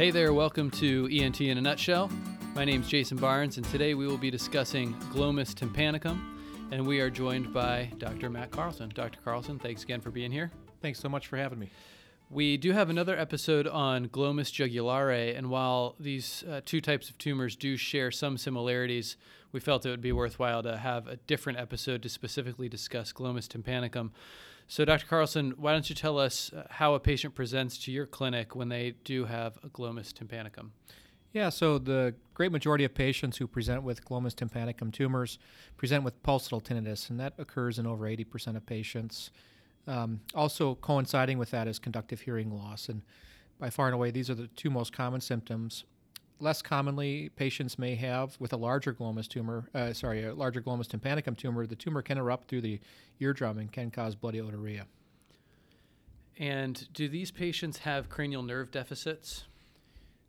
Hey there, welcome to ENT in a Nutshell. My name is Jason Barnes, and today we will be discussing glomus tympanicum, and we are joined by Dr. Matt Carlson. Dr. Carlson, thanks again for being here. Thanks so much for having me. We do have another episode on glomus jugulare, and while these uh, two types of tumors do share some similarities, we felt it would be worthwhile to have a different episode to specifically discuss glomus tympanicum. So, Dr. Carlson, why don't you tell us uh, how a patient presents to your clinic when they do have a glomus tympanicum? Yeah, so the great majority of patients who present with glomus tympanicum tumors present with pulsatile tinnitus, and that occurs in over 80% of patients. Um, also, coinciding with that is conductive hearing loss, and by far and away, these are the two most common symptoms less commonly, patients may have with a larger glomus tumor, uh, sorry, a larger glomus tympanicum tumor, the tumor can erupt through the eardrum and can cause bloody otorrhea. And do these patients have cranial nerve deficits?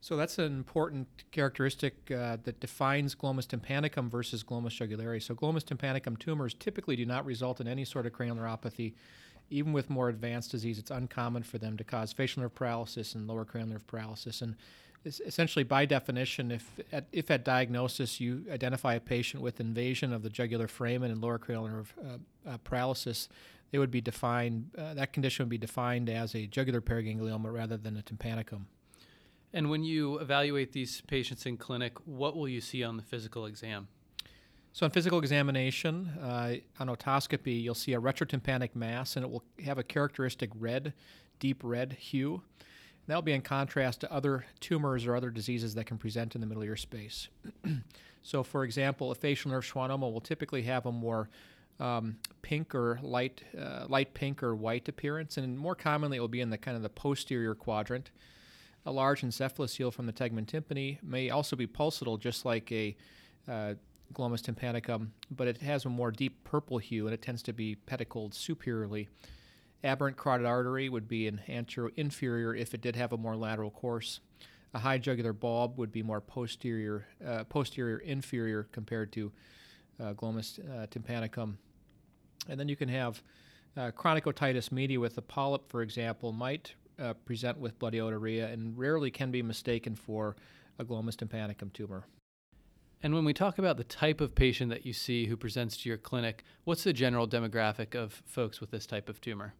So that's an important characteristic uh, that defines glomus tympanicum versus glomus jugulare. So glomus tympanicum tumors typically do not result in any sort of cranial neuropathy. Even with more advanced disease, it's uncommon for them to cause facial nerve paralysis and lower cranial nerve paralysis. And essentially by definition, if at, if at diagnosis you identify a patient with invasion of the jugular foramen and lower cranial nerve uh, uh, paralysis, they would be defined. Uh, that condition would be defined as a jugular paraganglioma rather than a tympanicum. And when you evaluate these patients in clinic, what will you see on the physical exam? So, on physical examination, uh, on otoscopy, you'll see a retrotympanic mass, and it will have a characteristic red, deep red hue. That'll be in contrast to other tumors or other diseases that can present in the middle ear space. so, for example, a facial nerve schwannoma will typically have a more um, pink or light, uh, light pink or white appearance, and more commonly it will be in the kind of the posterior quadrant. A large encephalocele from the tegmen tympani may also be pulsatile, just like a uh, glomus tympanicum, but it has a more deep purple hue and it tends to be pedicled superiorly. Aberrant carotid artery would be an anterior-inferior if it did have a more lateral course. A high jugular bulb would be more posterior, uh, posterior inferior compared to uh, glomus uh, tympanicum. And then you can have uh, chronic otitis media with a polyp, for example, might uh, present with bloody otorrhea and rarely can be mistaken for a glomus tympanicum tumor. And when we talk about the type of patient that you see who presents to your clinic, what's the general demographic of folks with this type of tumor?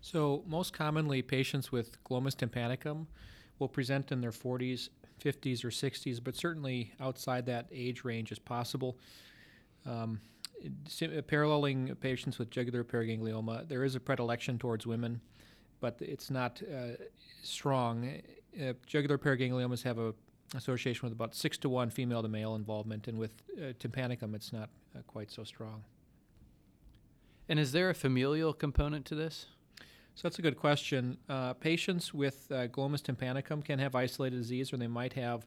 So, most commonly, patients with glomus tympanicum will present in their 40s, 50s, or 60s, but certainly outside that age range is possible. Um, paralleling patients with jugular paraganglioma, there is a predilection towards women, but it's not uh, strong. Uh, jugular paragangliomas have a association with about six to one female to male involvement, and with uh, tympanicum, it's not uh, quite so strong. And is there a familial component to this? So that's a good question. Uh, patients with uh, glomus tympanicum can have isolated disease, or they might have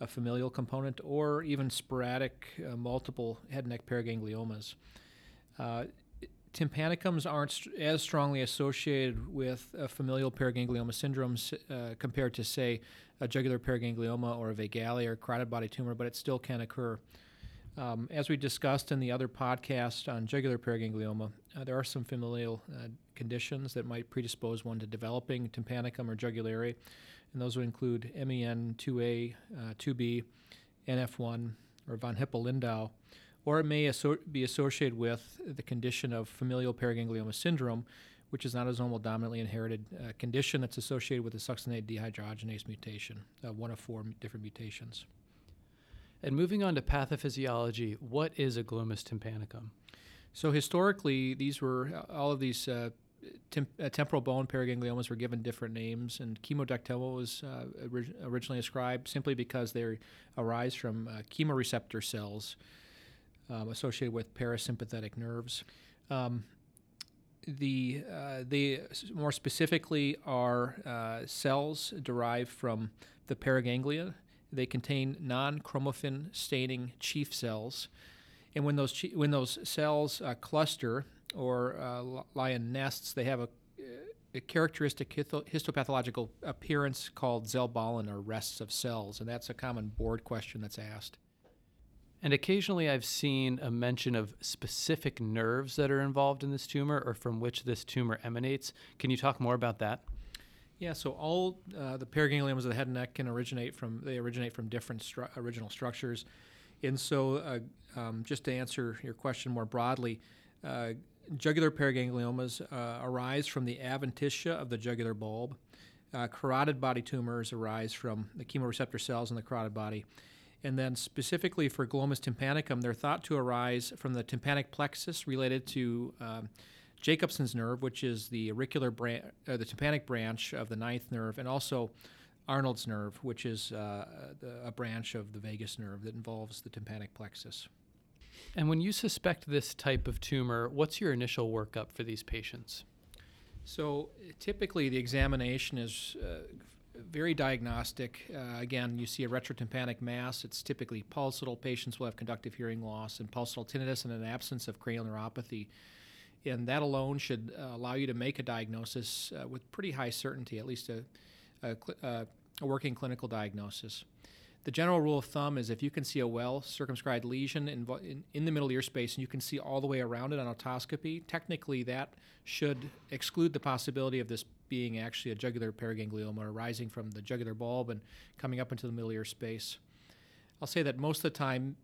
a familial component, or even sporadic uh, multiple head and neck paragangliomas. Tympanicums aren't as strongly associated with familial paraganglioma syndromes uh, compared to, say, a jugular paraganglioma or a vagale or carotid body tumor, but it still can occur. Um, as we discussed in the other podcast on jugular paraganglioma, uh, there are some familial uh, conditions that might predispose one to developing tympanicum or jugulare, and those would include MEN2A, uh, 2B, NF1, or von Hippel-Lindau, or it may aso- be associated with the condition of familial paraganglioma syndrome, which is an autosomal dominantly inherited uh, condition that's associated with the succinate dehydrogenase mutation, uh, one of four different mutations. And moving on to pathophysiology, what is a glomus tympanicum? So historically, these were uh, all of these uh, uh, temporal bone paragangliomas were given different names, and chemodectoma was uh, orig- originally ascribed simply because they arise from uh, chemoreceptor cells um, associated with parasympathetic nerves. Um, the uh, they more specifically are cells derived from the paraganglia they contain non-chromaffin staining chief cells, and when those chi- when those cells uh, cluster or uh, lie in nests, they have a, a characteristic histopathological appearance called Zellballen or rests of cells, and that's a common board question that's asked. And occasionally I've seen a mention of specific nerves that are involved in this tumor or from which this tumor emanates. Can you talk more about that? Yeah, so all uh, the paragangliomas of the head and neck can originate from they originate from different stru- original structures, and so uh, um, just to answer your question more broadly, uh, jugular paragangliomas uh, arise from the adventitia of the jugular bulb. Uh, carotid body tumors arise from the chemoreceptor cells in the carotid body. And then specifically for glomus tympanicum, they're thought to arise from the tympanic plexus related to um, Jacobson's nerve, which is the auricular branch, uh, the tympanic branch of the ninth nerve, and also Arnold's nerve, which is uh, a branch of the vagus nerve that involves the tympanic plexus. And when you suspect this type of tumor, what's your initial workup for these patients? So typically, the examination is uh, very diagnostic. Uh, again, you see a retrotympanic mass. It's typically pulsatile. Patients will have conductive hearing loss and pulsatile tinnitus and an absence of cranial neuropathy. And that alone should uh, allow you to make a diagnosis uh, with pretty high certainty, at least a, a, cl- uh, a working clinical diagnosis. The general rule of thumb is if you can see a well circumscribed lesion in, in, in, the middle ear space and you can see all the way around it on otoscopy, technically that should exclude the possibility of this being actually a jugular paraganglioma arising from the jugular bulb and coming up into the middle ear space. I'll say that most of the time,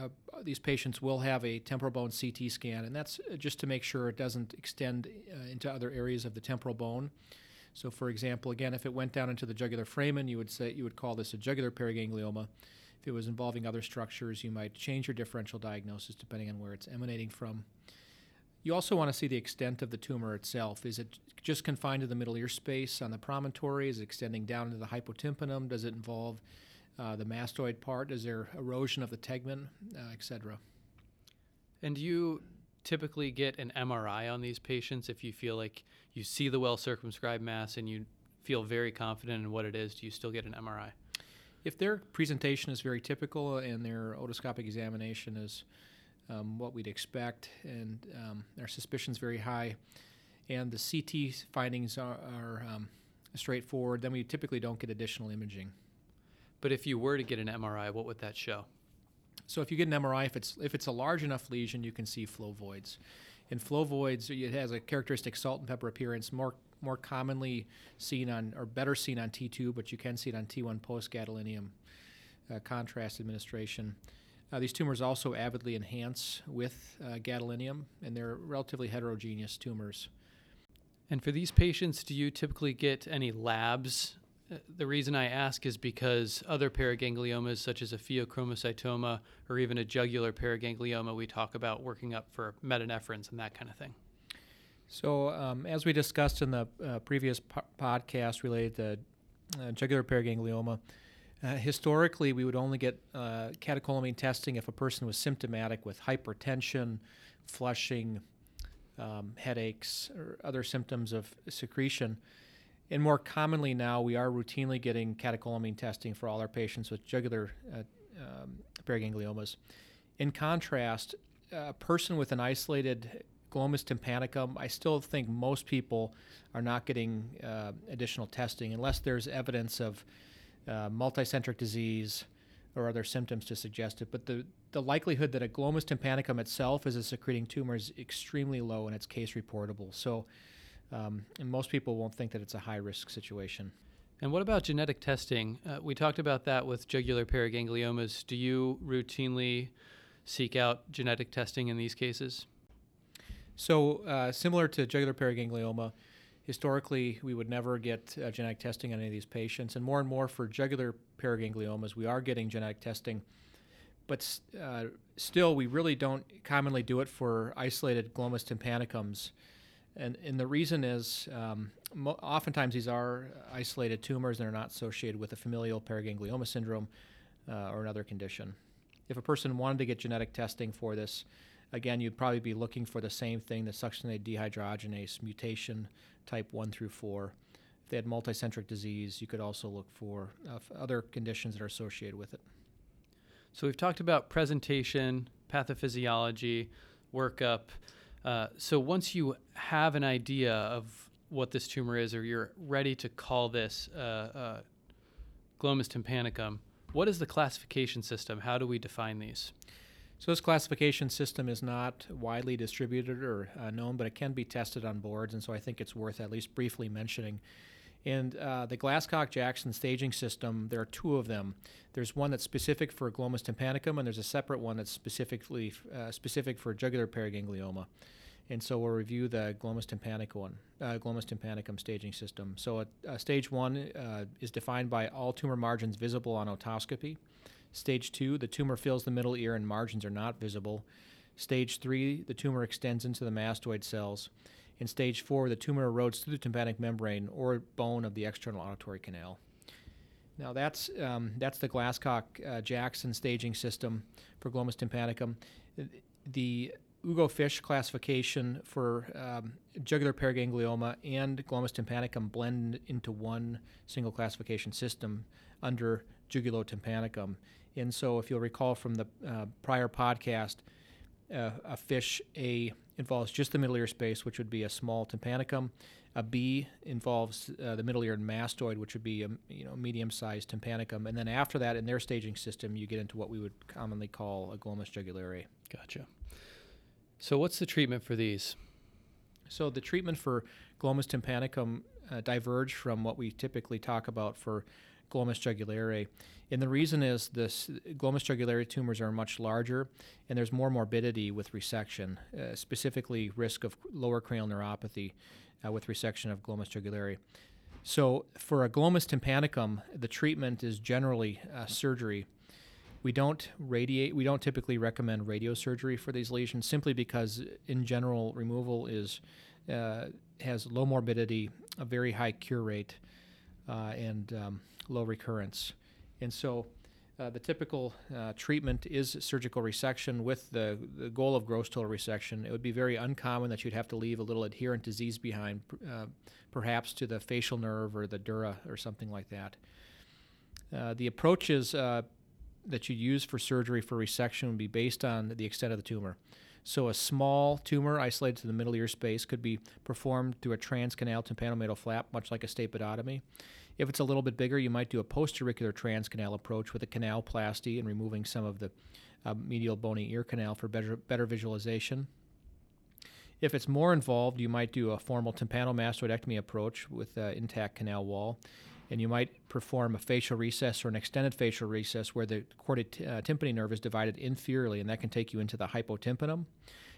uh, these patients will have a temporal bone CT scan, and that's just to make sure it doesn't extend uh, into other areas of the temporal bone. So, for example, again, if it went down into the jugular foramen, you would say you would call this a jugular paraganglioma. If it was involving other structures, you might change your differential diagnosis depending on where it's emanating from. You also want to see the extent of the tumor itself. Is it just confined to the middle ear space on the promontory? Is it extending down into the hypotympanum? Does it involve uh, the mastoid part? Is there erosion of the tegmen, uh, etc.? And do you typically get an MRI on these patients if you feel like you see the well circumscribed mass and you feel very confident in what it is? Do you still get an MRI? If their presentation is very typical and their otoscopic examination is um, what we'd expect and um, our suspicion is very high, and the CT findings are, are um, straightforward, then we typically don't get additional imaging. But if you were to get an MRI, what would that show? So if you get an MRI, if it's if it's a large enough lesion, you can see flow voids. In flow voids, it has a characteristic salt and pepper appearance, more more commonly seen on or better seen on T2, but you can see it on T1 post gadolinium uh, contrast administration. Uh, these tumors also avidly enhance with uh, gadolinium, and they're relatively heterogeneous tumors. And for these patients, do you typically get any labs the reason I ask is because other paragangliomas, such as a pheochromocytoma or even a jugular paraganglioma, we talk about working up for metanephrines and that kind of thing. So, um, as we discussed in the uh, previous po- podcast related to uh, jugular paraganglioma, uh, historically we would only get uh, catecholamine testing if a person was symptomatic with hypertension, flushing, um, headaches, or other symptoms of secretion. And more commonly now, we are routinely getting catecholamine testing for all our patients with jugular uh, um, paragangliomas. In contrast, a person with an isolated glomus tympanicum, I still think most people are not getting uh, additional testing unless there's evidence of uh, multicentric disease or other symptoms to suggest it. But the, the likelihood that a glomus tympanicum itself is a secreting tumor is extremely low and it's case reportable. So um, and most people won't think that it's a high risk situation. And what about genetic testing? Uh, we talked about that with jugular paragangliomas. Do you routinely seek out genetic testing in these cases? So, uh, similar to jugular paraganglioma, historically we would never get uh, genetic testing on any of these patients. And more and more for jugular paragangliomas, we are getting genetic testing. But uh, still, we really don't commonly do it for isolated glomus tympanicums. And, and the reason is um, mo- oftentimes these are isolated tumors and are not associated with a familial paraganglioma syndrome uh, or another condition. If a person wanted to get genetic testing for this, again, you'd probably be looking for the same thing the succinate dehydrogenase mutation type 1 through 4. If they had multicentric disease, you could also look for uh, other conditions that are associated with it. So we've talked about presentation, pathophysiology, workup. Uh, so once you have an idea of what this tumor is, or you're ready to call this uh, uh, glomus tympanicum, what is the classification system? How do we define these? So this classification system is not widely distributed or uh, known, but it can be tested on boards, and so I think it's worth at least briefly mentioning. And uh, the Glasscock Jackson staging system, there are two of them. There's one that's specific for glomus tympanicum, and there's a separate one that's specifically uh, specific for jugular paraganglioma. And so we'll review the glomus tympanicum one, uh, glomus tympanicum staging system. So a, stage one uh, is defined by all tumor margins visible on otoscopy. Stage two, the tumor fills the middle ear and margins are not visible. Stage three, the tumor extends into the mastoid cells. In stage four, the tumor erodes through the tympanic membrane or bone of the external auditory canal. Now that's um, that's the Glasscock uh, Jackson staging system for glomus tympanicum. The Ugo Fisch classification for um, jugular paraganglioma and glomus tympanicum blend into one single classification system under jugulotympanicum. And so, if you'll recall from the uh, prior podcast, uh, a Fisch A involves just the middle ear space, which would be a small tympanicum. A B involves uh, the middle ear and mastoid, which would be a you know medium-sized tympanicum. And then after that, in their staging system, you get into what we would commonly call a glomus jugulare. Gotcha. So, what's the treatment for these? So, the treatment for glomus tympanicum uh, diverge from what we typically talk about for glomus jugulare. And the reason is this glomus jugulare tumors are much larger and there's more morbidity with resection, uh, specifically risk of lower cranial neuropathy uh, with resection of glomus jugulare. So for a glomus tympanicum, the treatment is generally uh, surgery. We don't radiate. We don't typically recommend radiosurgery for these lesions, simply because, in general, removal is uh, has low morbidity, a very high cure rate, uh, and um, low recurrence. And so uh, the typical uh, treatment is surgical resection with the, the, goal of gross total resection. It would be very uncommon that you'd have to leave a little adherent disease behind, uh, perhaps to the facial nerve or the dura or something like that. Uh, the approaches uh, that you use for surgery for resection would be based on the extent of the tumor. So, a small tumor isolated to the middle ear space could be performed through a transcanal tympanomeatal flap, much like a stapedotomy. If it's a little bit bigger, you might do a post-auricular transcanal approach with a canal canalplasty and removing some of the uh, medial bony ear canal for better, better visualization. If it's more involved, you might do a formal tympanomastoidectomy approach with an intact canal wall. And you might perform a facial recess or an extended facial recess where the chordate t- uh, tympani nerve is divided inferiorly, and that can take you into the hypotympanum.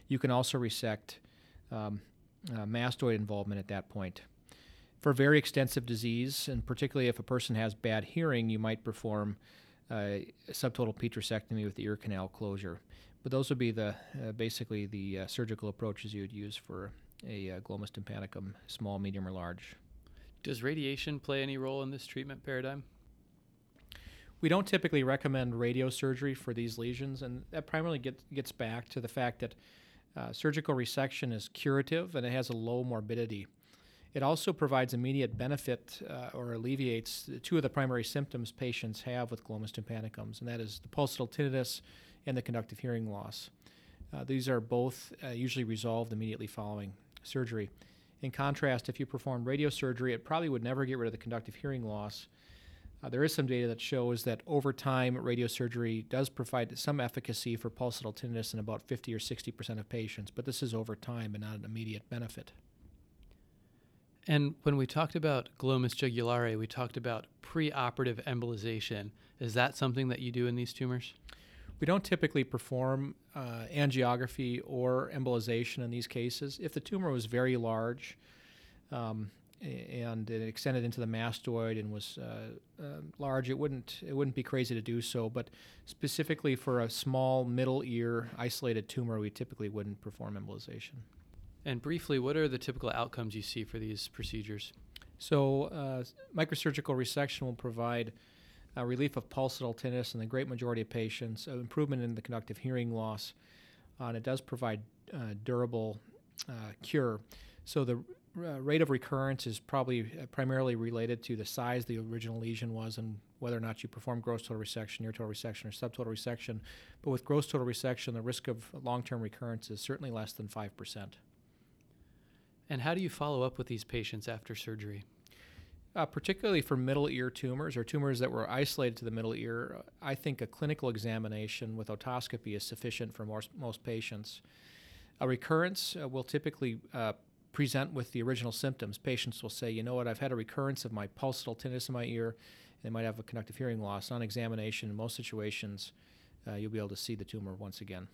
You can also resect um, uh, mastoid involvement at that point. For very extensive disease, and particularly if a person has bad hearing, you might perform uh, a subtotal petrosectomy with the ear canal closure. But those would be the uh, basically the uh, surgical approaches you would use for a uh, glomus tympanicum, small, medium, or large. Does radiation play any role in this treatment paradigm? We don't typically recommend radiosurgery for these lesions, and that primarily get, gets back to the fact that uh, surgical resection is curative and it has a low morbidity. It also provides immediate benefit uh, or alleviates two of the primary symptoms patients have with glomus tympanicums, and that is the pulsatile tinnitus and the conductive hearing loss. Uh, these are both uh, usually resolved immediately following surgery. In contrast, if you perform radiosurgery, it probably would never get rid of the conductive hearing loss. Uh, there is some data that shows that over time, radiosurgery does provide some efficacy for pulsatile tinnitus in about 50 or 60 percent of patients, but this is over time and not an immediate benefit. And when we talked about glomus jugulare, we talked about preoperative embolization. Is that something that you do in these tumors? We don't typically perform uh, angiography or embolization in these cases. If the tumor was very large um, and it extended into the mastoid and was uh, uh, large, it wouldn't it wouldn't be crazy to do so. But specifically for a small middle ear isolated tumor, we typically wouldn't perform embolization. And briefly, what are the typical outcomes you see for these procedures? So, uh, microsurgical resection will provide uh, relief of pulsatile tinnitus in the great majority of patients, uh, improvement in the conductive hearing loss, uh, and it does provide durable cure. So, the rate of recurrence is probably primarily related to the size the original lesion was and whether or not you perform gross total resection, near total resection, or subtotal resection. But with gross total resection, the risk of long term recurrence is certainly less than 5%. And how do you follow up with these patients after surgery? Uh, particularly for middle ear tumors or tumors that were isolated to the middle ear, I think a clinical examination with otoscopy is sufficient for most, most patients. A recurrence uh, will typically uh, present with the original symptoms. Patients will say, you know what, I've had a recurrence of my pulsatile tinnitus in my ear. They might have a conductive hearing loss. On examination, in most situations, uh, you'll be able to see the tumor once again.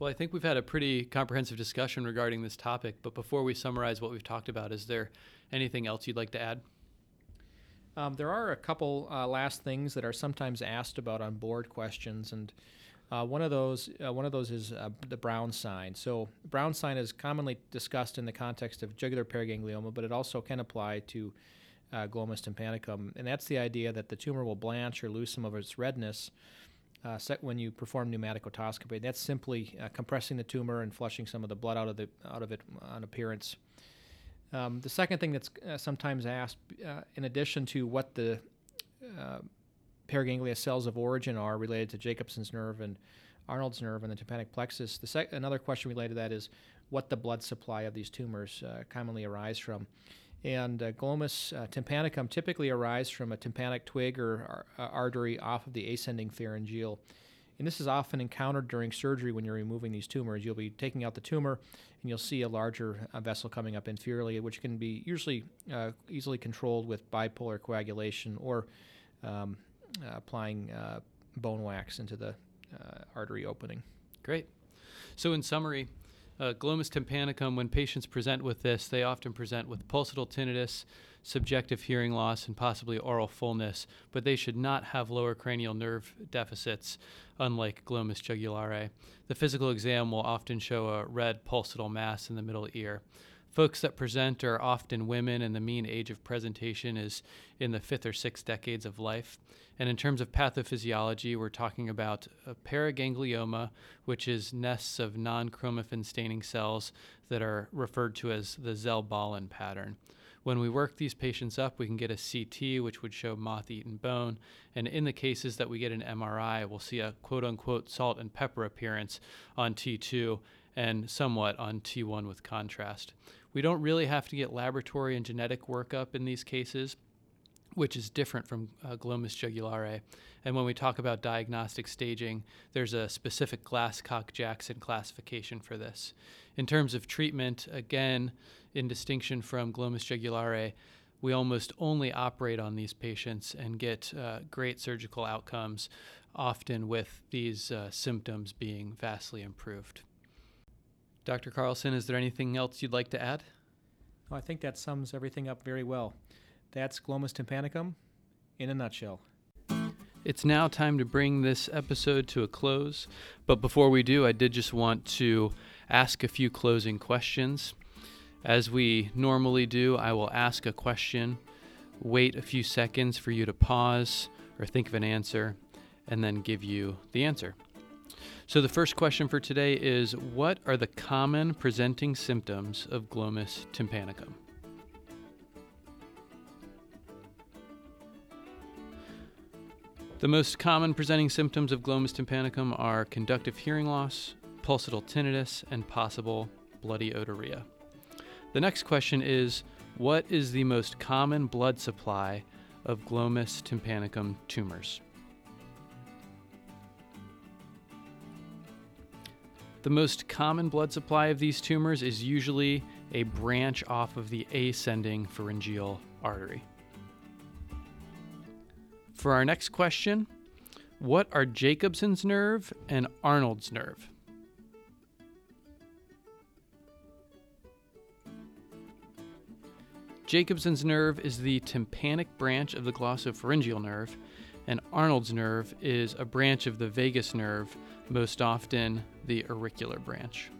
Well, I think we've had a pretty comprehensive discussion regarding this topic, but before we summarize what we've talked about, is there anything else you'd like to add? Um, there are a couple uh, last things that are sometimes asked about on board questions, and uh, one of those uh, one of those is uh, the Brown sign. So Brown sign is commonly discussed in the context of jugular paraganglioma, but it also can apply to uh, glomus tympanicum, and that's the idea that the tumor will blanch or lose some of its redness uh, when you perform pneumatic otoscopy. That's simply uh, compressing the tumor and flushing some of the blood out of the out of it on appearance. Um, the second thing that's uh, sometimes asked, uh, in addition to what the uh, paraganglia cells of origin are related to Jacobson's nerve and Arnold's nerve and the tympanic plexus, the sec- another question related to that is what the blood supply of these tumors uh, commonly arise from. And uh, glomus uh, tympanicum typically arise from a tympanic twig or ar- artery off of the ascending pharyngeal. And this is often encountered during surgery when you're removing these tumors. You'll be taking out the tumor, and you'll see a larger uh, vessel coming up inferiorly, which can be usually uh, easily controlled with bipolar coagulation or um, uh, applying uh, bone wax into the uh, artery opening. Great. So, in summary, uh, glomus tympanicum, when patients present with this, they often present with pulsatile tinnitus, subjective hearing loss, and possibly aural fullness, but they should not have lower cranial nerve deficits, unlike glomus jugulare. The physical exam will often show a red pulsatile mass in the middle ear. Folks that present are often women, and the mean age of presentation is in the fifth or sixth decades of life. And in terms of pathophysiology, we're talking about a paraganglioma, which is nests of non chromaffin staining cells that are referred to as the Zell-Ballen pattern. When we work these patients up, we can get a CT, which would show moth eaten bone. And in the cases that we get an MRI, we'll see a quote unquote salt and pepper appearance on T2 and somewhat on T1 with contrast. We don't really have to get laboratory and genetic workup in these cases, which is different from uh, glomus jugulare. And when we talk about diagnostic staging, there's a specific Glasscock Jackson classification for this. In terms of treatment, again, in distinction from glomus jugulare, we almost only operate on these patients and get uh, great surgical outcomes, often with these uh, symptoms being vastly improved. Dr. Carlson, is there anything else you'd like to add? I think that sums everything up very well. That's glomus tympanicum in a nutshell. It's now time to bring this episode to a close, but before we do, I did just want to ask a few closing questions. As we normally do, I will ask a question, wait a few seconds for you to pause or think of an answer, and then give you the answer. So, the first question for today is What are the common presenting symptoms of glomus tympanicum? The most common presenting symptoms of glomus tympanicum are conductive hearing loss, pulsatile tinnitus, and possible bloody otorrhea. The next question is What is the most common blood supply of glomus tympanicum tumors? The most common blood supply of these tumors is usually a branch off of the ascending pharyngeal artery. For our next question, what are Jacobson's nerve and Arnold's nerve? Jacobson's nerve is the tympanic branch of the glossopharyngeal nerve, and Arnold's nerve is a branch of the vagus nerve, most often the auricular branch.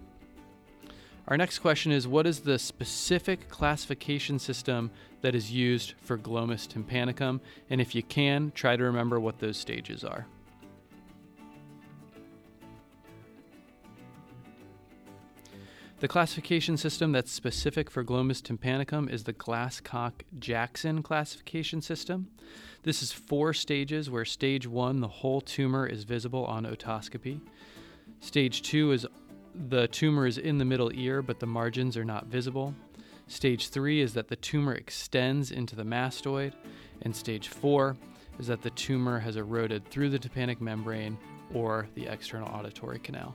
Our next question is What is the specific classification system that is used for glomus tympanicum? And if you can, try to remember what those stages are. The classification system that's specific for glomus tympanicum is the Glasscock Jackson classification system. This is four stages where stage one, the whole tumor is visible on otoscopy. Stage two is the tumor is in the middle ear, but the margins are not visible. Stage three is that the tumor extends into the mastoid. And stage four is that the tumor has eroded through the tympanic membrane or the external auditory canal.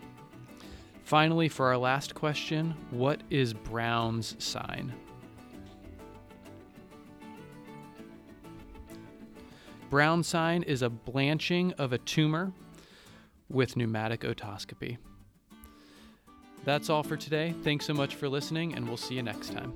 Finally, for our last question, what is Brown's sign? Brown sign is a blanching of a tumor with pneumatic otoscopy. That's all for today. Thanks so much for listening, and we'll see you next time.